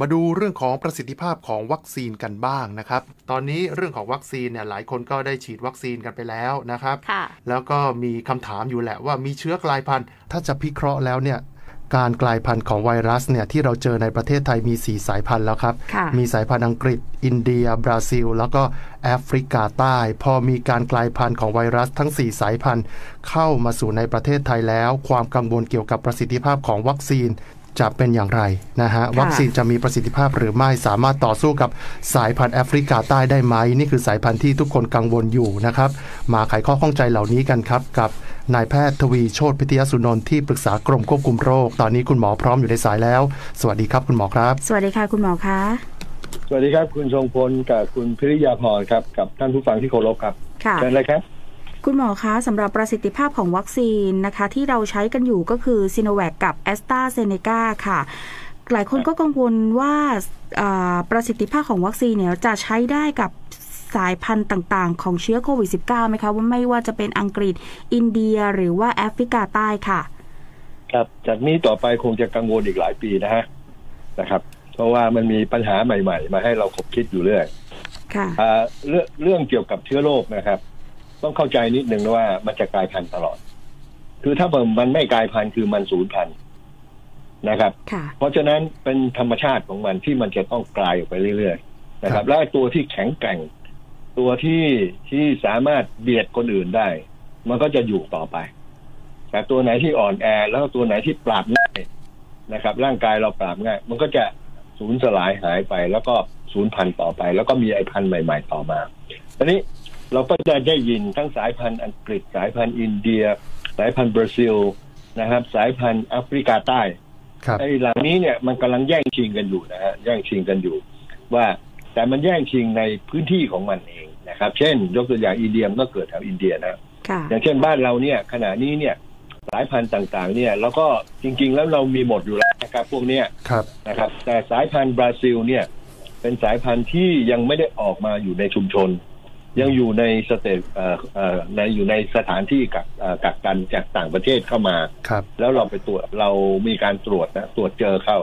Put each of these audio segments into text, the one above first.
มาดูเรื่องของประสิทธิภาพของวัคซีนกันบ้างนะครับ ตอนนี้เรื่องของวัคซีนเนี่ยหลายคนก็ได้ฉีดวัคซีนกันไปแล้วนะครับค่ะแล้วก็มีคำถามอยู่แหละว่ามีเชื้อกลายพันธุ์ ถ้าจะพิเคราะห์แล้วเนี่ยการกลายพันธุ์ของไวรัสเนี่ยที่เราเจอในประเทศไทยมี 4 สายพันธุ์แล้วครับค่ะมีสายพันธุ์อังกฤษ อินเดีย บราซิล แล้วก็แอฟริกาใต้ พอมีการกลายพันธุ์ของไวรัสทั้ง 4 สายพันธุ์ เข้ามาสู่ในประเทศไทยแล้ว ความกังวลเกี่ยวกับประสิทธิภาพของวัคซีน จะเป็นอย่างไรนะฮะวัคซีนจะมีประสิทธิภาพหรือไม่สามารถต่อสู้กับสายพันธุ์แอฟริกาใต้ได้ไหม นี่คือสายพันธุ์ที่ทุกคนกังวลอยู่นะครับ มาไขข้อข้องใจเหล่านี้กันครับ กับนายแพทย์ทวีโชติพิทยสุนนท์ที่ปรึกษากรมควบคุมโรค ตอนนี้คุณหมอพร้อมอยู่ในสายแล้ว สวัสดีครับคุณหมอครับ สวัสดีค่ะคุณหมอคะสวัสดีครับ คุณทรงพลกับคุณพิริยาพรครับกับท่านผู้ฟังที่เคารพครับค่ะเชิญเลยครับ คุณหมอคะสำหรับประสิทธิภาพของวัคซีนนะคะ ที่เราใช้กันอยู่ก็คือซิโนแวคกับแอสตราเซเนกาค่ะ หลายคนก็กังวลว่าอ่าประสิทธิภาพของวัคซีนเนี่ยจะใช้ได้กับสายพันธุ์ต่างๆ ของเชื้อโควิด -19 ไหมคะว่าไม่ว่าจะเป็นอังกฤษอินเดียหรือว่าแอฟริกาใต้ค่ะ ครับจากนี้ต่อไปคงจะกังวลอีกหลายปีนะฮะนะครับ เพราะว่ามันมีปัญหาใหม่ ๆ มาให้เราคบคิดอยู่เรื่อยค่ะอ่าเรื่องเรื่องเกี่ยวกับเชื้อโรคนะครับ ต้องเข้าใจนิดนึงนะว่ามันจะกลายพันธุ์ตลอด คือถ้ามันไม่กลายพันธุ์คือมันสูญพันธุ์นะครับค่ะเพราะฉะนั้นเป็นธรรมชาติของมันที่มันจะต้องกลายออกไปเรื่อยๆนะครับ และตัวที่แข็งแกร่ง ตัวที่ที่สามารถเบียดคนอื่นได้ มันก็จะอยู่ต่อไป แต่ตัวไหนที่อ่อนแอ แล้วก็ตัวไหนที่ปราบง่ายนะครับ ร่างกายเราปราบง่าย มันก็จะสูญสลายหายไป แล้วก็สูญพันธุ์ต่อไป แล้วก็มีไอพันธุ์ใหม่ ๆ ต่อมาทีนี้ เราก็จะได้ยินทั้งสายพันธุ์อังกฤษ สายพันธุ์อินเดีย สายพันธุ์บราซิลนะครับ สายพันธุ์แอฟริกาใต้ครับไอ้เหล่านี้เนี่ยมันกำลังแย่งชิงกันอยู่นะฮะแย่งชิงกันอยู่ ว่าแต่มันแย่งชิงในพื้นที่ของมันเองนะครับ เช่น ยกตัวอย่างอินเดียมันก็เกิดแถวอินเดียนะค่ะอย่างเช่นบ้านเราเนี่ยขณะนี้เนี่ยสายพันธุ์ต่างๆ เนี่ยแล้วก็จริง ๆ แล้วเรามีหมดอยู่แล้วนะครับ พวกเนี้ยครับนะครับ แต่สายพันธุ์บราซิลเนี่ย เป็นสายพันธุ์ที่ยังไม่ได้ออกมาอยู่ในชุมชน ยังอยู่ในสเตจเอ่อเอ่อในอยู่ในสถานที่กักเอ่อกักกันจากต่างประเทศเข้ามาครับแล้วเราไปตรวจเรามีการตรวจนะตรวจเจอเข้า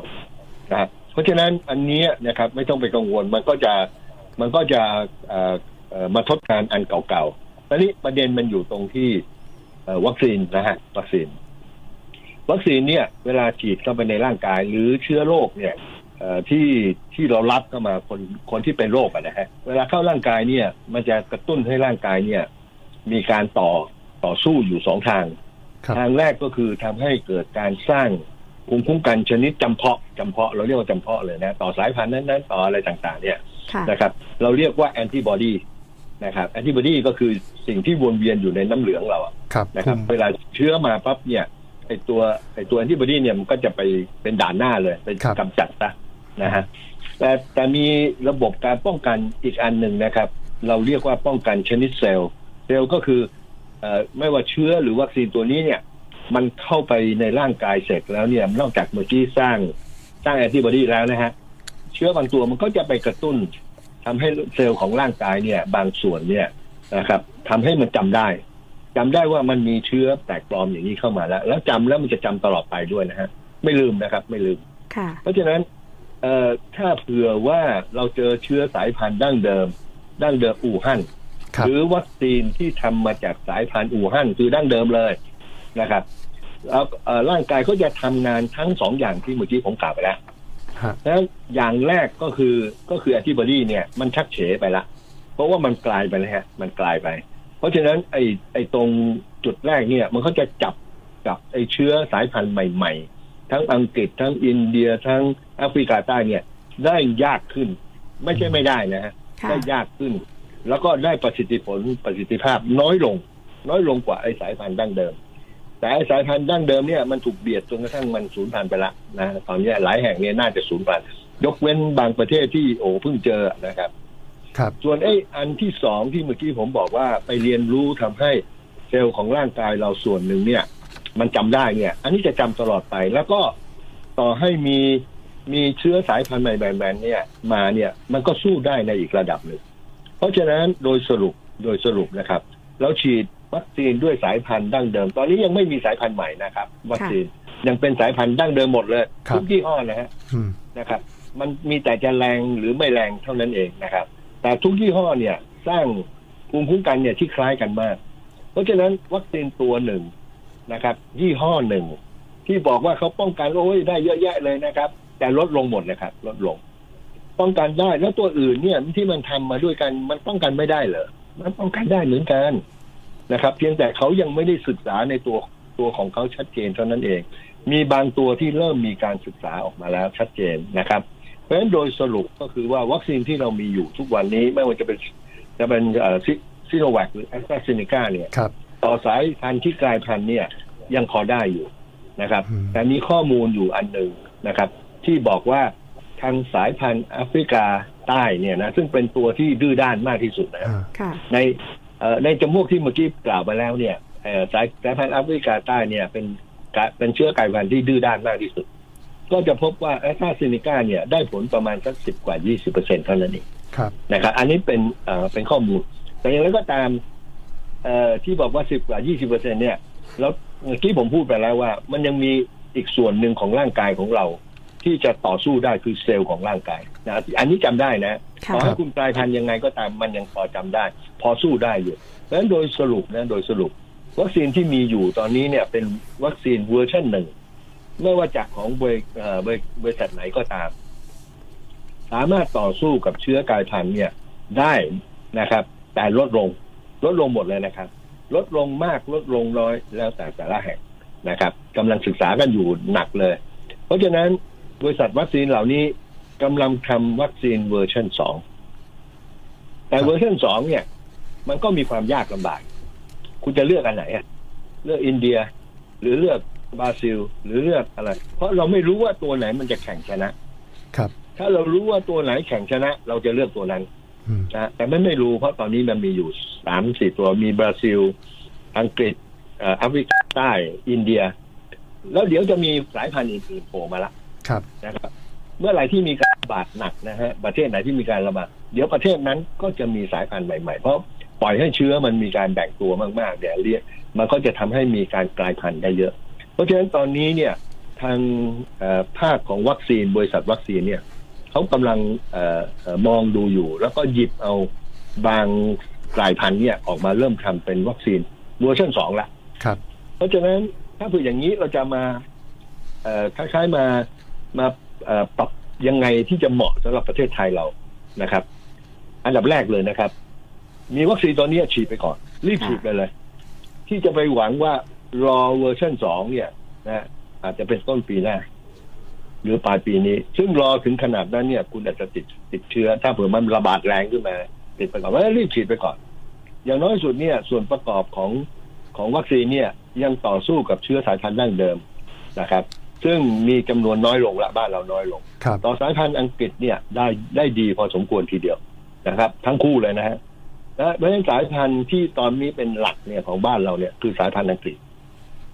นะครับเพราะฉะนั้นอันเนี้ยนะครับไม่ต้องไปกังวลมันก็จะมันก็จะเอ่อเอ่อมาทดแทนอันเก่าๆตอนนี้ประเด็นมันอยู่ตรงที่เอ่อวัคซีนนะฮะวัคซีน วัคซีนเนี่ย เวลาฉีดเข้าไปในร่างกาย หรือเชื้อโรคเนี่ยเอ่อที่ ที่เรารับเข้ามาคนคนที่เป็นโรคอะนะฮะเวลาเข้าร่างกายเนี่ย มันจะกระตุ้นให้ร่างกายเนี่ย มีการต่อต่อสู้อยู่สองทางครับทางแรกก็คือทำให้เกิดการสร้างภูมิคุ้มกันชนิดจำเพาะจำเพาะ เราเรียกว่าจำเพาะเลยนะ ต่อสายพันธุ์นั้นๆต่ออะไรต่างๆ เนี่ยค่ะนะครับ เราเรียกว่าแอนติบอดีนะครับแอนติบอดีก็คือสิ่งที่วนเวียนอยู่ในน้ำเหลืองเราอะครับนะครับ เวลาเชื้อมาปั๊บเนี่ยไอตัวไอตัวแอนติบอดีเนี่ยมันก็จะไปเป็นด่านหน้าเลยไปกำจัดซะ นะฮะแต่แต่มีระบบการป้องกันอีกอันหนึ่งนะครับ เราเรียกว่าป้องกันชนิดเซลล์เซลล์ก็คือเอ่อไม่ว่าเชื้อหรือวัคซีนตัวนี้เนี่ย มันเข้าไปในร่างกายเสร็จแล้วเนี่ยนอกจากเมื่อกี้สร้างสร้างแอนติบอดีแล้วนะฮะเชื้อบางตัวมันก็จะไปกระตุ้นทำให้เซลล์ของร่างกายเนี่ย บางส่วนเนี่ยนะครับทำให้มันจำได้จำได้ว่ามันมีเชื้อแปลกปลอมอย่างนี้เข้ามาแล้ว แล้วจำแล้วมันจะจำตลอดไปด้วยนะฮะไม่ลืมนะครับ ไม่ลืมค่ะเพราะฉะนั้นเอ่อ ถ้าเผื่อว่าเราเจอเชื้อสายพันธุ์ดั้งเดิม ดั้งเดิมอู่ฮั่นครับหรือวัคซีนที่ทำมาจากสายพันธุ์อู่ฮั่นคือดั้งเดิมเลยนะครับแล้วเอ่อร่างกายก็จะทำงานทั้งสองอย่างที่เมื่อกี้ผมกล่าวไปแล้วฮะแล้วอย่างแรกก็คือก็คือแอนติบอดีเนี่ยมันชักเฉไปละ เพราะว่ามันกลายไปแล้วฮะมันกลายไป เพราะฉะนั้นไอ้ไอ้ตรงจุดแรกเนี่ย มันก็จะจับกับไอ้เชื้อสายพันธุ์ใหม่ ๆ ทั้งอังกฤษทั้งอินเดียทั้ง แอฟริกาใต้เนี่ยได้ยากขึ้น ไม่ใช่ไม่ได้นะฮะค่ะได้ยากขึ้น แล้วก็ได้ประสิทธิผลประสิทธิภาพน้อยลง น้อยลงกว่าไอ้สายพันธุ์ดั้งเดิม แต่ไอ้สายพันธุ์ดั้งเดิมเนี่ยมันถูกเบียดจนกระทั่งมันสูญพันธุ์ไปละนะตอนนี้หลายแห่งเนี่ยน่าจะสูญพันธุ์ยกเว้นบางประเทศที่โอ้เพิ่งเจอนะครับ ครับ ส่วนไอ้อันที่สองที่เมื่อกี้ผมบอกว่าไปเรียนรู้ทำให้เซลล์ของร่างกายเราส่วนหนึ่งเนี่ย มันจำได้เนี่ย อันนี้จะจำตลอดไปแล้วก็ต่อให้มี มีเชื้อสายพันธุ์ใหม่แบบๆเนี่ยมาเนี่ยมันก็สู้ได้ในอีกระดับหนึ่ง เพราะฉะนั้นโดยสรุปโดยสรุปนะครับ เราฉีดวัคซีนด้วยสายพันธุ์ดั้งเดิม ตอนนี้ยังไม่มีสายพันธุ์ใหม่นะครับ วัคซีนยังเป็นสายพันธุ์ดั้งเดิมหมดเลยครับทุกยี่ห้อนะฮะอืมนะครับ มันมีแต่จะแรงหรือไม่แรงเท่านั้นเองนะครับ แต่ทุกยี่ห้อเนี่ยสร้างภูมิคุ้มกันเนี่ยที่คล้ายกันมาก เพราะฉะนั้นวัคซีนตัวหนึ่งนะครับ ยี่ห้อหนึ่งที่บอกว่าเขาป้องกันโอ้ยได้เยอะแยะเลยนะครับ แต่ลดลงหมดเลยครับลดลง ป้องกันได้แล้วตัวอื่นเนี่ยที่มันทำมาด้วยกันมันป้องกันไม่ได้เหรอมันป้องกันได้เหมือนกันนะครับ เพียงแต่เขายังไม่ได้ศึกษาในตัวตัวของเขาชัดเจนเท่านั้นเอง มีบางตัวที่เริ่มมีการศึกษาออกมาแล้วชัดเจนนะครับ เพราะฉะนั้นโดยสรุปก็คือว่าวัคซีนที่เรามีอยู่ทุกวันนี้ไม่ว่าจะเป็นจะเป็นซิโนแวคหรือแอสตราเซเนกาเนี่ยครับต่อสายพันธุ์ที่กลายพันธุ์เนี่ยยังพอได้อยู่นะครับอืมแต่มีข้อมูลอยู่อันหนึ่งนะครับ ที่บอกว่าทางสายพันธุ์แอฟริกาใต้เนี่ยนะซึ่งเป็นตัวที่ดื้อด้านมากที่สุดนะครับอ่าค่ะในเอ่อในจำพวกที่เมื่อกี้กล่าวไปแล้วเนี่ยเอ่อสายสายพันธุ์แอฟริกาใต้เนี่ยเป็นกะเป็นเชื้อกลายพันธุ์ที่ดื้อด้านมากที่สุด ก็จะพบว่าแอสตราเซเนกาเนี่ยได้ผลประมาณสักสิบกว่ายี่สิบเปอร์เซ็นเท่านั้นเองครับนะครับอันนี้เป็นเอ่อเป็นข้อมูล แต่อย่างไรก็ตามเอ่อที่บอกว่าสิบกว่ายี่สิบเปอร์เซ็นเนี่ยแล้วเมื่อกี้ผมพูดไปแล้วว่า มันยังมีอีกส่วนหนึ่งของร่างกายของเรา ที่จะต่อสู้ได้คือเซลล์ของร่างกายนะอันนี้จำได้นะค่ะต่อให้คุณกลายพันธุ์ยังไงก็ตามมันยังพอจำได้ พอสู้ได้อยู่เพราะฉะนั้นโดยสรุปนะโดยสรุป วัคซีนที่มีอยู่ตอนนี้เนี่ยเป็นวัคซีนเวอร์ชันหนึ่งไม่ว่าจากของบริเอ่อบริบริษัทไหนก็ตาม สามารถต่อสู้กับเชื้อกลายพันธุ์เนี่ยได้นะครับ แต่ลดลงลดลงหมดเลยนะครับ ลดลงมากลดลงน้อยแล้วแต่แต่ละแห่งนะครับกำลังศึกษากันอยู่หนักเลย เพราะฉะนั้น บริษัทวัคซีนเหล่านี้กำลังทำวัคซีนเวอร์ชันสองแต่เวอร์ชันสองเนี่ย มันก็มีความยากลำบาก คุณจะเลือกอันไหนอะเลือกอินเดีย หรือเลือกบราซิล หรือเลือกอะไร เพราะเราไม่รู้ว่าตัวไหนมันจะแข่งชนะ ครับ ถ้าเรารู้ว่าตัวไหนแข่งชนะ เราจะเลือกตัวนั้นอืมนะแต่ไม่ไม่รู้เพราะตอนนี้มันมีอยู่สามสี่ตัวมีบราซิล อังกฤษเอ่อแอฟริกาใต้อินเดีย แล้วเดี๋ยวจะมีสายพันธุ์อื่นๆโผล่มาละ ครับนะครับเมื่อไหร่ที่มีการระบาดหนักนะฮะประเทศไหนที่มีการระบาดเดี๋ยวประเทศนั้นก็จะมีสายพันธุ์ใหม่ๆ เพราะปล่อยให้เชื้อมันมีการแบ่งตัวมากๆเดี๋ยวเรียกมันก็จะทำให้มีการกลายพันธุ์ได้เยอะ เพราะฉะนั้นตอนนี้เนี่ยทางเอ่อภาคของวัคซีน บริษัทวัคซีนเนี่ยเขากำลังเอ่อเอ่อมองดูอยู่ แล้วก็หยิบเอาบางกลายพันธุ์เนี่ยออกมาเริ่มทำเป็นวัคซีนเวอร์ชันสองละครับ เพราะฉะนั้นถ้าเผื่ออย่างนี้เราจะมาเอ่อคล้ายๆมา มาเอ่อปรับยังไงที่จะเหมาะสำหรับประเทศไทยเรานะครับ อันดับแรกเลยนะครับ มีวัคซีนตัวนี้ฉีดไปก่อน รีบฉีดไปเลย ที่จะไปหวังว่ารอเวอร์ชันสองเนี่ยนะอาจจะเป็นต้นปีหน้า หรือปลายปีนี้ ซึ่งรอถึงขนาดนั้นเนี่ย คุณอาจจะติดติดเชื้อ ถ้าเผื่อมันระบาดแรงขึ้นมา ติดไปก่อนว่ารีบฉีดไปก่อน อย่างน้อยสุดเนี่ย ส่วนประกอบของของวัคซีนเนี่ย ยังต่อสู้กับเชื้อสายพันธุ์ดั้งเดิมนะครับ ซึ่งมีจำนวนน้อยลงละบ้านเราน้อยลงครับต่อสายพันธุ์อังกฤษเนี่ยได้ได้ดีพอสมควรทีเดียวนะครับ ทั้งคู่เลยนะฮะและเพราะฉะนั้นสายพันธุ์ที่ตอนนี้เป็นหลักเนี่ยของบ้านเราเนี่ยคือสายพันธุ์อังกฤษ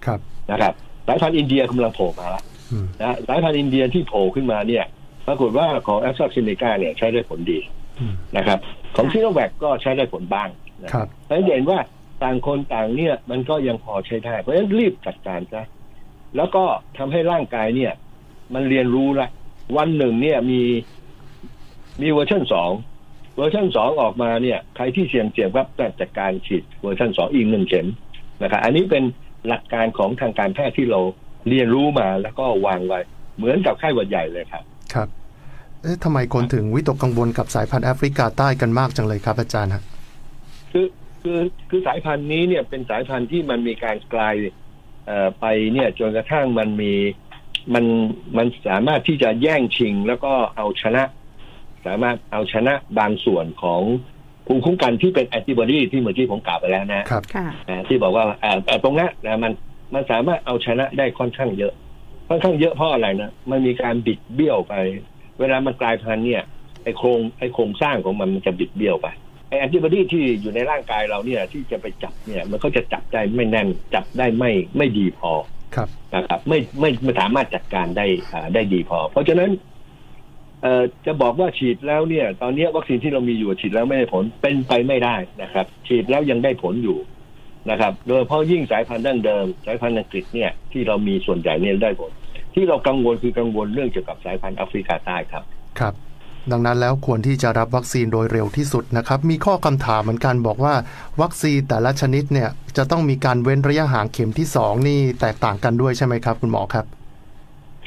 ครับนะครับ สายพันธุ์อินเดียกำลังโผล่มาแล้วอืมนะสายพันธุ์อินเดียที่โผล่ขึ้นมาเนี่ยปรากฏว่าของแอสตราเซเนกาเนี่ยใช้ได้ผลดีอืมนะครับ ของซิโนแวคก็ใช้ได้ผลบ้างนะครับเพราะฉะนั้นเห็นว่าต่างคนต่างเนี่ยมันก็ยังพอใช้ได้ เพราะฉะนั้นรีบจัดการซะ แล้วก็ทำให้ร่างกายเนี่ย มันเรียนรู้ละวันหนึ่งเนี่ยมีมีเวอร์ชันสองเวอร์ชันสองออกมาเนี่ย ใครที่เสี่ยงเสี่ยงครับก็จัดการฉีดเวอร์ชันสองอีกหนึ่งเข็มนะครับอันนี้เป็นหลักการของทางการแพทย์ที่เราเรียนรู้มาแล้วก็วางไว้ เหมือนกับไข้หวัดใหญ่เลยครับ ครับเอ๊ะทำไมคนถึงวิตกกังวลกับสายพันธุ์แอฟริกาใต้กันมากจังเลยครับ อาจารย์ฮะคือคือคือสายพันธุ์นี้เนี่ยเป็นสายพันธุ์ที่มันมีการกลายเอ่อ ไปเนี่ยจนกระทั่งมันมีมันมันสามารถที่จะแย่งชิงแล้วก็เอาชนะ สามารถเอาชนะบางส่วนของภูมิคุ้มกันที่เป็นแอนติบอดีที่เมื่อกี้ผมกล่าวไปแล้วนะครับค่ะอ่าที่บอกว่าอ่าอ่าตรงนั้นนะมันมันสามารถเอาชนะได้ค่อนข้างเยอะ ค่อนข้างเยอะเพราะอะไรนะมันมีการบิดเบี้ยวไป เวลามันกลายพันธุ์เนี่ยไอโครงไอโครงสร้างของมันมันจะบิดเบี้ยวไปไอ แอนติบอดีที่อยู่ในร่างกายเราเนี่ยที่จะไปจับเนี่ยมันก็จะจับได้ไม่แน่นจับได้ไม่ไม่ดีพอครับนะครับไม่ไม่ไม่สามารถจัดการได้อ่าได้ดีพอ เพราะฉะนั้นเอ่อจะบอกว่าฉีดแล้วเนี่ย ตอนนี้วัคซีนที่เรามีอยู่ฉีดแล้วไม่ได้ผลเป็นไปไม่ได้นะครับ ฉีดแล้วยังได้ผลอยู่นะครับ โดยเฉพาะยิ่งสายพันธุ์ดั้งเดิม สายพันธุ์อังกฤษเนี่ยที่เรามีส่วนใหญ่เนี่ยได้ผล ที่เรากังวลคือกังวลเรื่องเกี่ยวกับสายพันธุ์แอฟริกาใต้ครับครับ ดังนั้นแล้วควรที่จะรับวัคซีนโดยเร็วที่สุดนะครับ มีข้อคำถามเหมือนกันบอกว่า วัคซีนแต่ละชนิดเนี่ยจะต้องมีการเว้นระยะห่างเข็มที่สองนี่แตกต่างกันด้วยใช่ไหมครับ คุณหมอครับ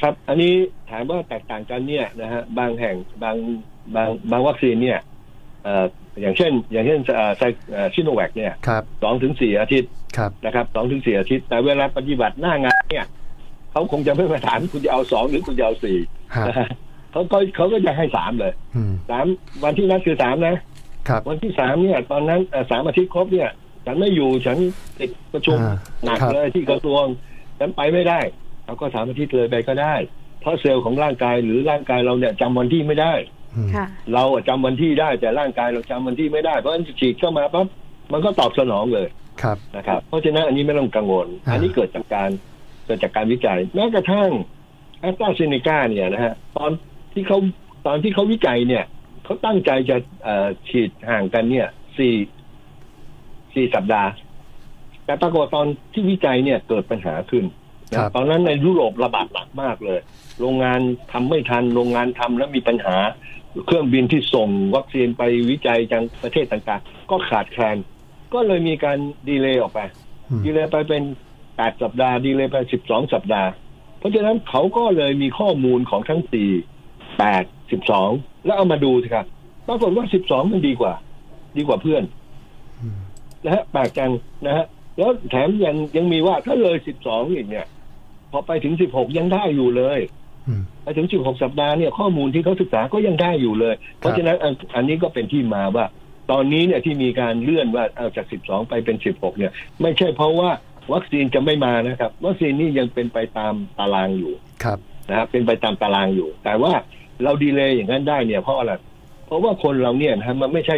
ครับ อันนี้ถามว่าแตกต่างกันเนี่ยนะฮะบางแห่งบางบางบางวัคซีนเนี่ยเอ่ออย่างเช่น อย่างเช่นเอ่อไซเอ่อชิโนแวคเนี่ยครับสองถึงสี่อาทิตย์ครับนะครับสองถึงสี่อาทิตย์ แต่เวลาปฏิบัติหน้างานเนี่ยเขาคงจะไม่มาถามคุณจะเอาสองหรือคุณจะเอาสี่ฮะนะฮะ เขาก็เขาก็จะให้สามเลยอืมสามวันที่นัดคือสามนะครับวันที่สามเนี่ย ตอนนั้นเอ่อสามอาทิตย์ครบเนี่ย ฉันไม่อยู่ฉันติดประชุมอ่าหนักครับเลยที่กระทรวง ฉันไปไม่ได้เราก็สามอาทิตย์เลยไปก็ได้ เพราะเซลล์ของร่างกายหรือร่างกายเราเนี่ยจำวันที่ไม่ได้อืมค่ะเราอะจำวันที่ได้แต่ร่างกายเราจำวันที่ไม่ได้เพราะฉะนั้นฉีดเข้ามาปั๊บมันก็ตอบสนองเลยครับนะครับ เพราะฉะนั้นอันนี้ไม่ต้องกังวลอ่าอันนี้เกิดจากการเกิดจากการวิจัยแม้กระทั่งแอสตราเซเนกาเนี่ยนะฮะตอน ที่เขาตอนที่เขาวิจัยเนี่ยเขาตั้งใจจะเอ่อฉีดห่างกันเนี่ยสี่สี่สัปดาห์ แต่ปรากฏตอนที่วิจัยเนี่ยเกิดปัญหาขึ้นนะตอนนั้นในยุโรประบาดหนักมากเลย โรงงานทำไม่ทัน โรงงานทำแล้วมีปัญหา เครื่องบินที่ส่งวัคซีนไปวิจัยจังประเทศต่างๆ ก็ขาดแคลน ก็เลยมีการดีเลย์ออกไปอืมดีเลย์ไปเป็นแปดสัปดาห์ ดีเลย์ไปสิบสองสัปดาห์ เพราะฉะนั้นเขาก็เลยมีข้อมูลของทั้งสี่ แปดสิบสองแล้วเอามาดูสิครับปรากฏว่าสิบสองมันดีกว่า ดีกว่าเพื่อนอืมนะฮะแปลกจังนะฮะแล้วแถมยังยังมีว่าถ้าเลยสิบสองอีกเนี่ย พอไปถึงสิบหกยังได้อยู่เลยอืมไปถึง16สัปดาห์เนี่ยข้อมูลที่เขาศึกษาก็ยังได้อยู่เลย เพราะฉะนั้นอันอันนี้ก็เป็นที่มาว่า ตอนนี้เนี่ยที่มีการเลื่อนว่าเอาจาก12ไปเป็น16เนี่ย ไม่ใช่เพราะว่าวัคซีนจะไม่มานะครับ วัคซีนนี่ยังเป็นไปตามตารางอยู่ครับนะครับเป็นไปตามตารางอยู่ แต่ว่า เราดีเลย์อย่างนั้นได้เนี่ยเพราะอะไรเพราะว่าคนเราเนี่ยนะฮะมันไม่ใช่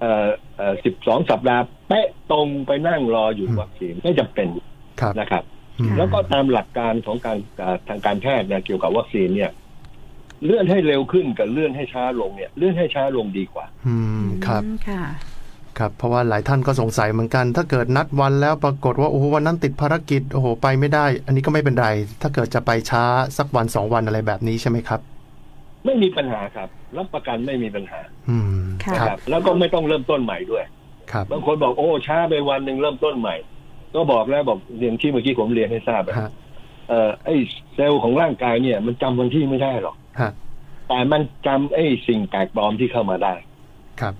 เอ่อเอ่อ12สัปดาห์เป๊ะตรงไปนั่งรออยู่อืมวัคซีนไม่จำเป็นครับนะครับอืมแล้วก็ตามหลักการของการอ่าทางการแพทย์เนี่ยเกี่ยวกับวัคซีนเนี่ย เลื่อนให้เร็วขึ้นกับเลื่อนให้ช้าลงเนี่ย เลื่อนให้ช้าลงดีกว่า อืมครับอืมค่ะครับเพราะว่าหลายท่านก็สงสัยเหมือนกัน ถ้าเกิดนัดวันแล้วปรากฏว่าโอ้โหวันนั้นติดภารกิจโอ้โหไปไม่ได้ อันนี้ก็ไม่เป็นไร ถ้าเกิดจะไปช้าสักวันสองวันอะไรแบบนี้ใช่ไหมครับ ไม่มีปัญหาครับ รับประกันไม่มีปัญหาอืมค่ะคนะรัครับบแล้วก็ไม่ต้องเริ่มต้นใหม่ด้วย ครับบางคนบอกโอ้ช้าไปวันหนึ่งเริ่มต้นใหม่ ก็บอกแล้วบอกอย่างที่เมื่อกี้ผมเรียนให้ทราบอะฮะเอ่อไอ้เซลล์ของร่างกายเนี่ย มันจำวันที่ไม่ได้หรอก ฮะแต่มันจำไอ้สิ่งแปลกปลอมที่เข้ามาได้ ครับ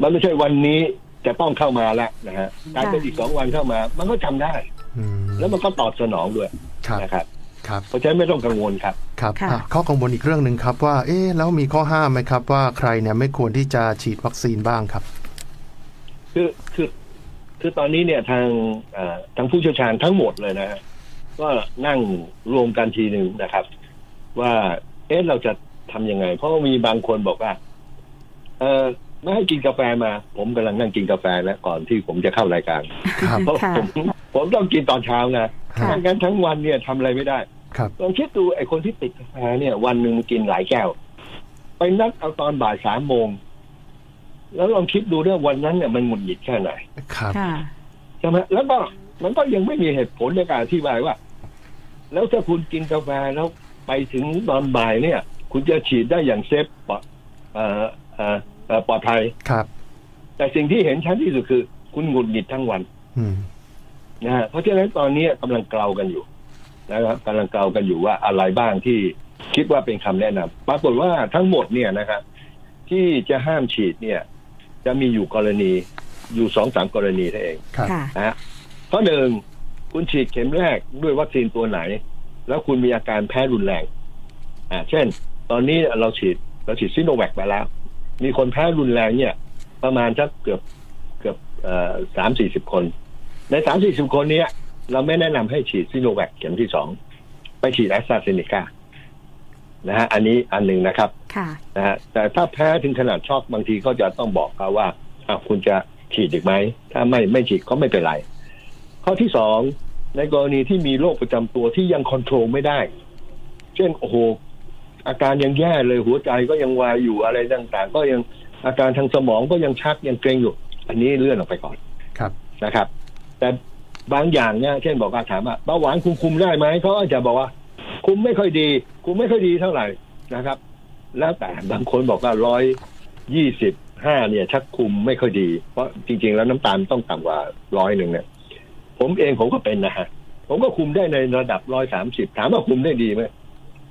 มันไม่ใช่วันนี้จะต้องเข้ามาแล้วนะฮะการเป็นค่ะอีกสองวันเข้ามา มันก็จำได้ อืมแล้วมันก็ตอบสนองด้วยครับ นะครับครับ เพราะฉะนั้นไม่ต้องกังวลครับครับค่ะอะข้อกังวลอีกเรื่องหนึ่งครับว่า เอ๊ะแล้วมีข้อห้ามไหมครับว่าใครเนี่ยไม่ควรที่จะฉีดวัคซีนบ้างครับ คือคือคือตอนนี้เนี่ยทางเอ่อทางผู้เชี่ยวชาญทั้งหมดเลยนะฮะก็นั่งรวมกันทีหนึ่งนะครับ ว่าเอ๊ะเราจะทำยังไง เพราะว่ามีบางคนบอกว่า เออไม่ให้กินกาแฟมา ผมกำลังนั่งกินกาแฟแล้วก่อนที่ผมจะเข้ารายการครับเพราะค่ะผมผมต้องกินตอนเช้านะ ค่ะไม่งั้นทั้งวันเนี่ยทำอะไรไม่ได้ครับลองคิดดูไอ้คนที่ติดกาแฟเนี่ย วันหนึ่งกินหลายแก้ว ไปนัดเอาตอนบ่ายสามโมง แล้วลองคิดดูเรื่องวันนั้นเนี่ยมันหงุดหงิดแค่ไหนครับค่ะใช่ไหมแล้วก็มันก็ยังไม่มีเหตุผลในการอธิบายว่า แล้วถ้าคุณกินกาแฟแล้วไปถึงตอนบ่ายเนี่ย คุณจะฉีดได้อย่างเซฟปลอดเอ่อเอ่อเอ่อปลอดภัยครับ แต่สิ่งที่เห็นชัดที่สุดคือ คุณหงุดหงิดทั้งวันอืม นะฮะเพราะฉะนั้นตอนนี้กำลังเกลากันอยู่นะครับกำลังเกลากันอยู่ว่าอะไรบ้างที่คิดว่าเป็นคำแนะนำปรากฏว่าทั้งหมดเนี่ยนะครับที่จะห้ามฉีดเนี่ย จะมีอยู่กรณีอยู่สองสามกรณีเท่าเองครับค่ะนะฮะข้อหนึ่งคุณฉีดเข็มแรกด้วยวัคซีนตัวไหน แล้วคุณมีอาการแพ้รุนแรงอ่าเช่น ตอนนี้เราฉีดเราฉีดซิโนแวคไปแล้ว มีคนแพ้รุนแรงเนี่ย ประมาณสักเกือบเกือบสามสี่สิบคน ในสามสี่สิบคนเนี้ยเราไม่แนะนำให้ฉีดซิโนแวคเข็มที่สองไปฉีดแอสตราเซเนกานะฮะอันนี้อันหนึ่งนะครับค่ะนะฮะแต่ถ้าแพ้ถึงขนาดช็อกบางทีก็จะต้องบอกเขาว่าอะคุณจะฉีดอีกไหม ถ้าไม่ไม่ฉีดก็ไม่เป็นไร ข้อที่สองในกรณีที่มีโรคประจำตัวที่ยังคอนโทรลไม่ได้ เช่นโอ้โหอาการยังแย่เลยหัวใจก็ยังวายอยู่อะไรต่างๆ ก็ยังอาการทางสมองก็ยังชักยังเกร็งอยู่ อันนี้เลื่อนออกไปก่อนครับนะครับ แต่บางอย่างเนี่ยเช่นบอกว่าถามว่าเบาหวานคุมคุมได้ไหมเขาก็จจะบอกว่า คุมไม่ค่อยดี คุมไม่ค่อยดีเท่าไหร่นะครับ แล้วแต่บางคนบอกว่าร้อยยี่สิบห้าเนี่ย ชักคุมไม่ค่อยดี เพราะจริง ๆ แล้วน้ำตาลต้องต่ำกว่าร้อยหนึ่งเนี่ย ผมเองผมก็เป็นนะฮะผมก็คุมได้ในระดับร้อยสามสิบถามว่าคุมได้ดีไหม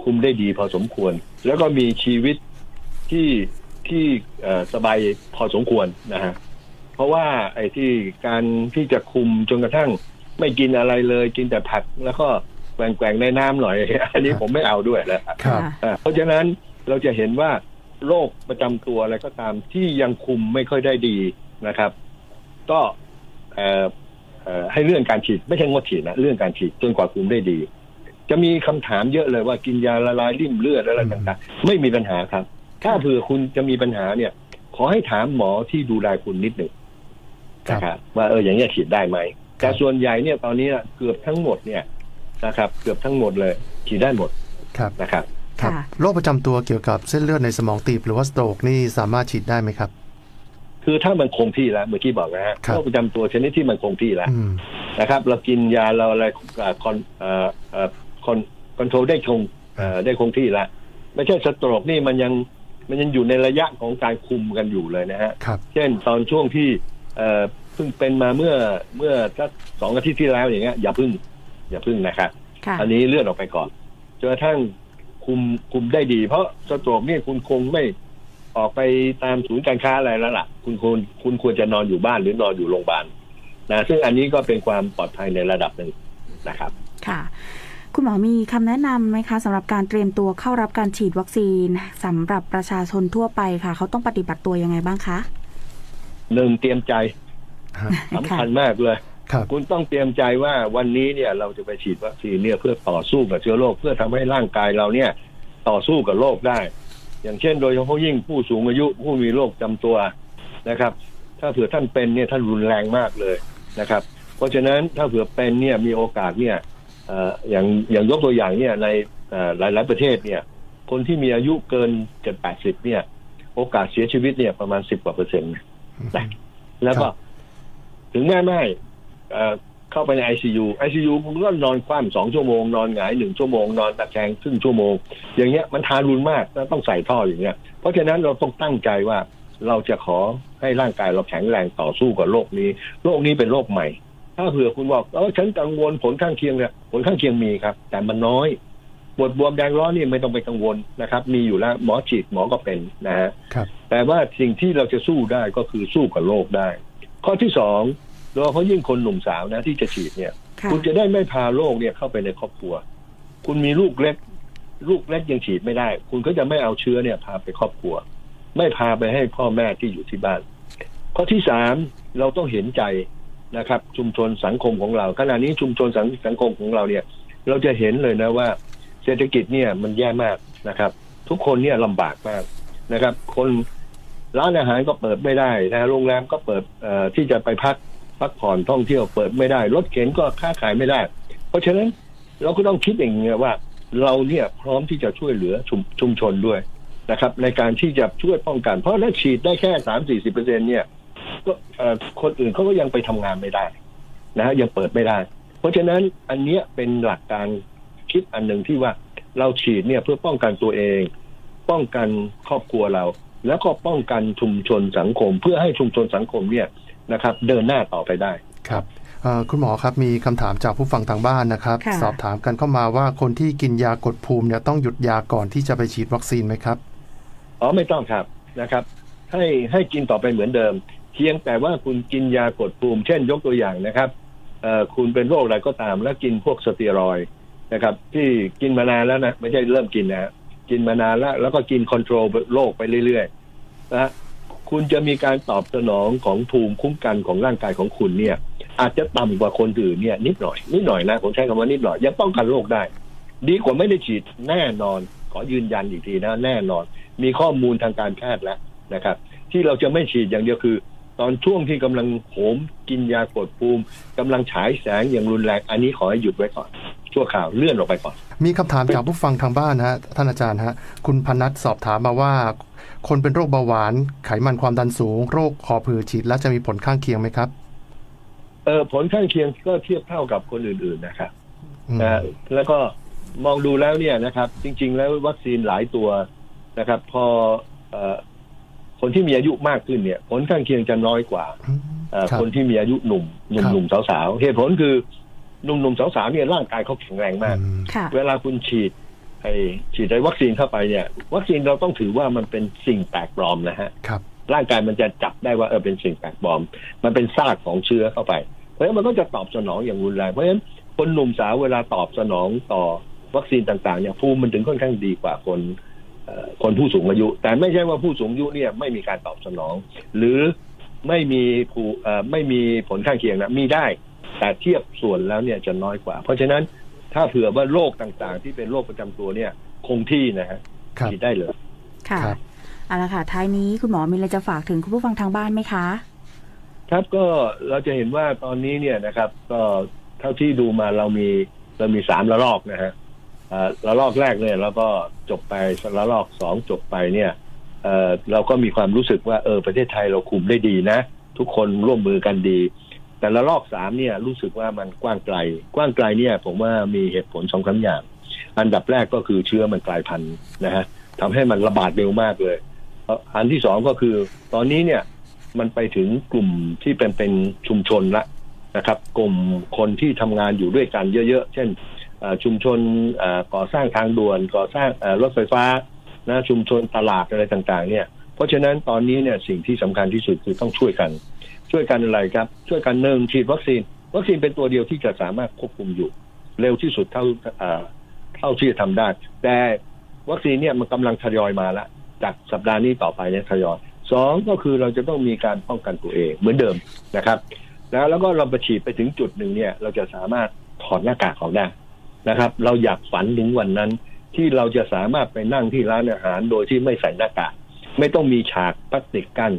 คุมได้ดีพอสมควร แล้วก็มีชีวิตที่ที่สบายพอสมควรนะฮะ เพราะว่าไอ้ที่การที่จะคุมจนกระทั่ง ไม่กินอะไรเลยกินแต่ผักแล้วก็แกว่งๆในน้ำหน่อย อันนี้ผมไม่เอาด้วยแล้วครับค่ะอ่าเพราะฉะนั้นเราจะเห็นว่าโรคประจำตัวอะไรก็ตามที่ยังคุมไม่ค่อยได้ดีนะครับ ก็เอ่อเอ่อให้เลื่อนการฉีดไม่ใช่งดฉีดนะเลื่อนการฉีดจนกว่าคุมได้ดี จะมีคำถามเยอะเลยว่ากินยาละลายริ่มเลือดอะไรต่างๆ ไม่มีปัญหาครับ ถ้าเผื่อคุณจะมีปัญหาเนี่ย ขอให้ถามหมอที่ดูแลคุณนิดหนึ่งครับ นะครับว่าเอออย่างเงี้ยฉีดได้ไหมแต่ส่วนใหญ่เนี่ยตอนนี้เกือบทั้งหมดเนี่ยนะครับเกือบทั้งหมดเลยฉีดได้หมดครับนะครับครับค่ะโรคประจำตัวเกี่ยวกับเส้นเลือดในสมองตีบหรือว่า stroke นี่สามารถฉีดได้ไหมครับ คือถ้ามันคงที่แล้วเมื่อกี้บอกนะฮะครับโรคประจำตัวชนิดที่มันคงที่แล้วอืมนะครับ เรากินยาเราอะไร con เอ่อเอ่อ con control ได้คงเอ่อได้คงที่แล้วไม่ใช่ stroke นี่มันยังมันยังอยู่ในระยะของการคุมกันอยู่เลยนะฮะครับเช่นตอนช่วงที่เอ่อเพิ่งเป็นมาเมื่อเมื่อสักสองอาทิตย์ที่แล้วอย่างเงี้ยอย่าเพึ่ง อย่าเพึ่งนะครับค่ะอันนี้เลื่อนออกไปก่อนจนกระทั่งคุมคุมได้ดี เพราะสโตรกเนี่ยคุณคงไม่ออกไปตามศูนย์การค้าอะไรแล้วล่ะ คุณควรคุณควรจะนอนอยู่บ้านหรือนอนอยู่โรงพยาบาลนะซึ่งอันนี้ก็เป็นความปลอดภัยในระดับหนึ่งนะครับ ค่ะ คุณหมอมีคำแนะนำไหมคะสำหรับการเตรียมตัวเข้ารับการฉีดวัคซีนสำหรับประชาชนทั่วไปค่ะ เขาต้องปฏิบัติตัวยังไงบ้างคะหนึ่งเตรียมใจฮะ สำคัญมากเลยครับคุณต้องเตรียมใจว่าวันนี้เนี่ยเราจะไปฉีดวัคซีนเนี่ยเพื่อต่อสู้กับเชื้อโรคเพื่อทำให้ร่างกายเราเนี่ย ต่อสู้กับโรคได้ อย่างเช่น โดยเฉพาะยิ่งผู้สูงอายุผู้มีโรคจำตัวนะครับ ถ้าเผื่อท่านเป็นเนี่ยท่านรุนแรงมากเลยนะครับ เพราะฉะนั้นถ้าเผื่อเป็นเนี่ยมีโอกาสเนี่ยเอ่ออย่างอย่างยกตัวอย่างเนี่ยในเอ่อหลายๆประเทศเนี่ย คนที่มีอายุเกินเจ็ดแปดสิบเนี่ย โอกาสเสียชีวิตเนี่ยประมาณสิบกว่าเปอร์เซ็นต์นะแล้วก็ครับ ถึงแม่ไม่เอ่อเข้าไปในไอซียูไอซียูคุณก็นอนคว่ำสองชั่วโมง นอนหงายหนึ่งชั่วโมง นอนตะแคงครึ่งชั่วโมง อย่างเงี้ยมันทารุณมากแล้วต้องใส่ท่ออย่างเงี้ย เพราะฉะนั้นเราต้องตั้งใจว่าเราจะขอให้ร่างกายเราแข็งแรงต่อสู้กับโรคนี้ โรคนี้เป็นโรคใหม่ ถ้าเผื่อคุณบอกเออฉันกังวลผลข้างเคียงเนี่ยผลข้างเคียงมีครับ แต่มันน้อยปวดบวมแดงร้อนนี่ไม่ต้องไปกังวลนะครับ มีอยู่แล้วหมอฉีดหมอก็เป็นนะฮะครับแต่ว่าสิ่งที่เราจะสู้ได้ก็คือสู้กับโรคได้ ข้อที่สองโดยเฉพาะยิ่งคนหนุ่มสาวนะที่จะฉีดเนี่ย ค่ะคุณจะได้ไม่พาโรคเนี่ยเข้าไปในครอบครัว คุณมีลูกเล็ก ลูกเล็กยังฉีดไม่ได้ คุณก็จะไม่เอาเชื้อเนี่ยพาไปครอบครัว ไม่พาไปให้พ่อแม่ที่อยู่ที่บ้าน ข้อที่สามเราต้องเห็นใจนะครับ ชุมชนสังคมของเราขณะนี้ชุมชนสังสังคมของเราเนี่ย เราจะเห็นเลยนะว่า เศรษฐกิจเนี่ยมันแย่มากนะครับ ทุกคนเนี่ยลำบากมากนะครับ คน ร้านอาหารก็เปิดไม่ได้นะโรงแรมก็เปิดที่จะไปพักพักผ่อนท่องเที่ยวเปิดไม่ได้ รถเข็นก็ค้าขายไม่ได้ เพราะฉะนั้นเราก็ต้องคิดอย่างนี้ว่า เราเนี่ยพร้อมที่จะช่วยเหลือชุมชุมชนด้วยนะครับ ในการที่จะช่วยป้องกัน เพราะถ้าฉีดได้แค่สามสี่สิบเปอร์เซ็นเนี่ยก็คนอื่นเขาก็ยังไปทำงานไม่ได้นะฮะยังเปิดไม่ได้ เพราะฉะนั้นอันเนี้ยเป็นหลักการคิดอันหนึ่งที่ว่าเราฉีดเนี่ยเพื่อป้องกันตัวเอง ป้องกันครอบครัวเรา แล้วก็ป้องกันชุมชนสังคม เพื่อให้ชุมชนสังคมเนี่ยนะครับ เดินหน้าต่อไปได้ครับเอ่อคุณหมอครับมีคำถามจากผู้ฟังทางบ้านนะครับค่ะสอบถามกันเข้ามาว่าคนที่กินยากดภูมิเนี่ยต้องหยุดยาก่อนที่จะไปฉีดวัคซีนไหมครับอ๋อไม่ต้องครับนะครับ ให้ให้กินต่อไปเหมือนเดิม เพียงแต่ว่าคุณกินยากดภูมิ เช่นยกตัวอย่างนะครับเอ่อคุณเป็นโรคอะไรก็ตามแล้วกินพวกสเตียรอยด์นะครับ ที่กินมานานแล้วนะไม่ใช่เริ่มกินนะฮะ กินมานานแล้ว แล้วก็กินคอนโทรลโรคไปเรื่อยๆนะคุณจะมีการตอบสนองของภูมิคุ้มกันของร่างกายของคุณเนี่ย อาจจะต่ำกว่าคนอื่นเนี่ย นิดหน่อย นิดหน่อยนะผมใช้คำว่านิดหน่อยยังป้องกันโรคได้ ดีกว่าไม่ได้ฉีดแน่นอน ขอยืนยันอีกทีนะแน่นอน มีข้อมูลทางการแพทย์แล้วนะครับ ที่เราจะไม่ฉีดอย่างเดียวคือ ตอนช่วงที่กำลังโหมกินยากดภูมิกำลังฉายแสงอย่างรุนแรงอันนี้ขอให้หยุดไว้ก่อน ชั่วข่าวเลื่อนออกไปก่อน มีคำถามจากผู้ฟังทางบ้านนะฮะท่านอาจารย์ฮะคุณพนัทสอบถามมาว่า คนเป็นโรคเบาหวาน ไขมันความดันสูง โรคคอผืดฉีดแล้วจะมีผลข้างเคียงไหมครับเออผลข้างเคียงก็เทียบเท่ากับคนอื่นๆนะครับอืมนะแล้วก็มองดูแล้วเนี่ยนะครับ จริง ๆ แล้ววัคซีนหลายตัวนะครับ พอเอ่อคนที่มีอายุมากขึ้นเนี่ยผลข้างเคียงจะน้อยกว่าอืมเอ่อครับคนที่มีอายุหนุ่มหนุ่มครับหนุ่มสาวๆเหตุผลคือ หนุ่มหนุ่มสาวๆเนี่ยร่างกายเขาแข็งแรงมากอืมค่ะ เวลาคุณฉีดไอ้ฉีดไอ้วัคซีนเข้าไปเนี่ย วัคซีนเราต้องถือว่ามันเป็นสิ่งแปลกปลอมนะฮะ ครับ ร่างกายมันจะจับได้ว่าเออเป็นสิ่งแปลกปลอม มันเป็นซากของเชื้อเข้าไป เพราะฉะนั้นมันก็จะตอบสนองอย่างรุนแรงเพราะฉะนั้นคนหนุ่มสาวเวลาตอบสนองต่อวัคซีนต่างๆเนี่ยภูมิมันถึงค่อนข้างดีกว่าคนเอ่อคนผู้สูงอายุ แต่ไม่ใช่ว่าผู้สูงอายุเนี่ยไม่มีการตอบสนอง หรือไม่มีผู้เอ่อไม่มีผลข้างเคียงนะมีได้ แต่เทียบส่วนแล้วเนี่ยจะน้อยกว่า เพราะฉะนั้นถ้าเผื่อว่าโรคต่างๆ ที่เป็นโรคประจำตัวเนี่ยคงที่นะฮะครับฉีดได้เลย ค่ะครับเอาละค่ะ ท้ายนี้คุณหมอมีอะไรจะฝากถึงคุณผู้ฟังทางบ้านไหมคะ ครับก็เราจะเห็นว่าตอนนี้เนี่ยนะครับ ก็เท่าที่ดูมาเรามีเรามีสามระลอกนะฮะอ่าระลอกแรกเนี่ยเราก็จบไประลอกสองจบไปเนี่ยเอ่อเราก็มีความรู้สึกว่าเออประเทศไทยเราคุมได้ดีนะ ทุกคนร่วมมือกันดี แต่ละลอกสามเนี่ยรู้สึกว่ามันกว้างไกล กว้างไกลเนี่ย ผมว่ามีเหตุผลสองสามอย่าง อันดับแรกก็คือเชื้อมันกลายพันธุ์นะฮะทำให้มันระบาดเร็วมากเลย อันที่สองก็คือ ตอนนี้เนี่ยมันไปถึงกลุ่มที่เป็นเป็นชุมชนละนะครับ กลุ่มคนที่ทำงานอยู่ด้วยกันเยอะๆ เช่นชุมชนก่อสร้างทางด่วนก่อสร้างรถไฟฟ้านะชุมชนตลาดอะไรต่างๆ เนี่ย เพราะฉะนั้นตอนนี้เนี่ยสิ่งที่สำคัญที่สุดคือต้องช่วยกัน ช่วยกันอะไรครับ ช่วยกันหนึ่งฉีดวัคซีน วัคซีนเป็นตัวเดียวที่จะสามารถควบคุมอยู่ เร็วที่สุดเท่าเท่าที่จะทำได้ แต่วัคซีนเนี่ยมันกำลังทยอยมาแล้วจากสัปดาห์นี้ต่อไปเนี่ยทยอยสองก็คือเราจะต้องมีการป้องกันตัวเองเหมือนเดิมนะครับ แล้วแล้วก็เราไปฉีดไปถึงจุดหนึ่งเนี่ย เราจะสามารถถอดหน้ากากออกได้นะครับ เราอยากฝันถึงวันนั้นที่เราจะสามารถไปนั่งที่ร้านอาหารโดยที่ไม่ใส่หน้ากากไม่ต้องมีฉากพลาสติกกั้น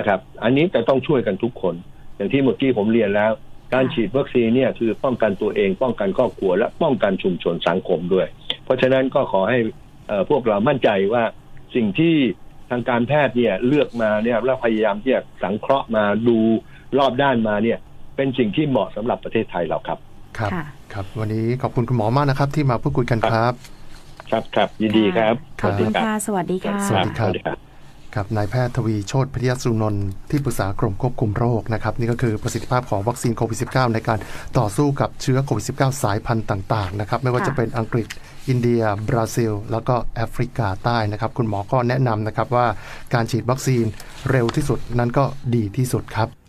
ะครับ อันนี้แต่ต้องช่วยกันทุกคน อย่างที่เมื่อกี้ผมเรียนแล้ว การฉีดวัคซีนเนี่ยคือป้องกันตัวเองป้องกันครอบครัว และป้องกันชุมชนสังคมด้วย เพราะฉะนั้นก็ขอให้เอ่อพวกเรามั่นใจว่าสิ่งที่ทางการแพทย์เนี่ยเลือกมาเนี่ยแล้วพยายามที่จะสังเคราะห์มาดูรอบด้านมาเนี่ยเป็นสิ่งที่เหมาะสำหรับประเทศไทยเราครับ ครับค่ะครับ วันนี้ขอบคุณคุณหมอมากนะครับ ที่มาพูดคุยกันครับ ครับครับยินดีครับ ขอบคุณครับค่ะ สวัสดีค่ะ สวัสดีครับสวัสดี ครับนายแพทย์ทวีโชติพริยสุนนท์ที่ปรึกษากรมควบคุมโรคนะครับนี่ก็คือประสิทธิภาพของวัคซีนโควิด -19 ในการต่อสู้กับเชื้อโควิด -19 สายพันธุ์ต่างๆนะครับไม่ว่าจะเป็นอังกฤษอินเดีย บราซิล แล้วก็แอฟริกาใต้นะครับ คุณหมอก็แนะนำนะครับว่าการฉีดวัคซีนเร็วที่สุดนั้นก็ดีที่สุดครับ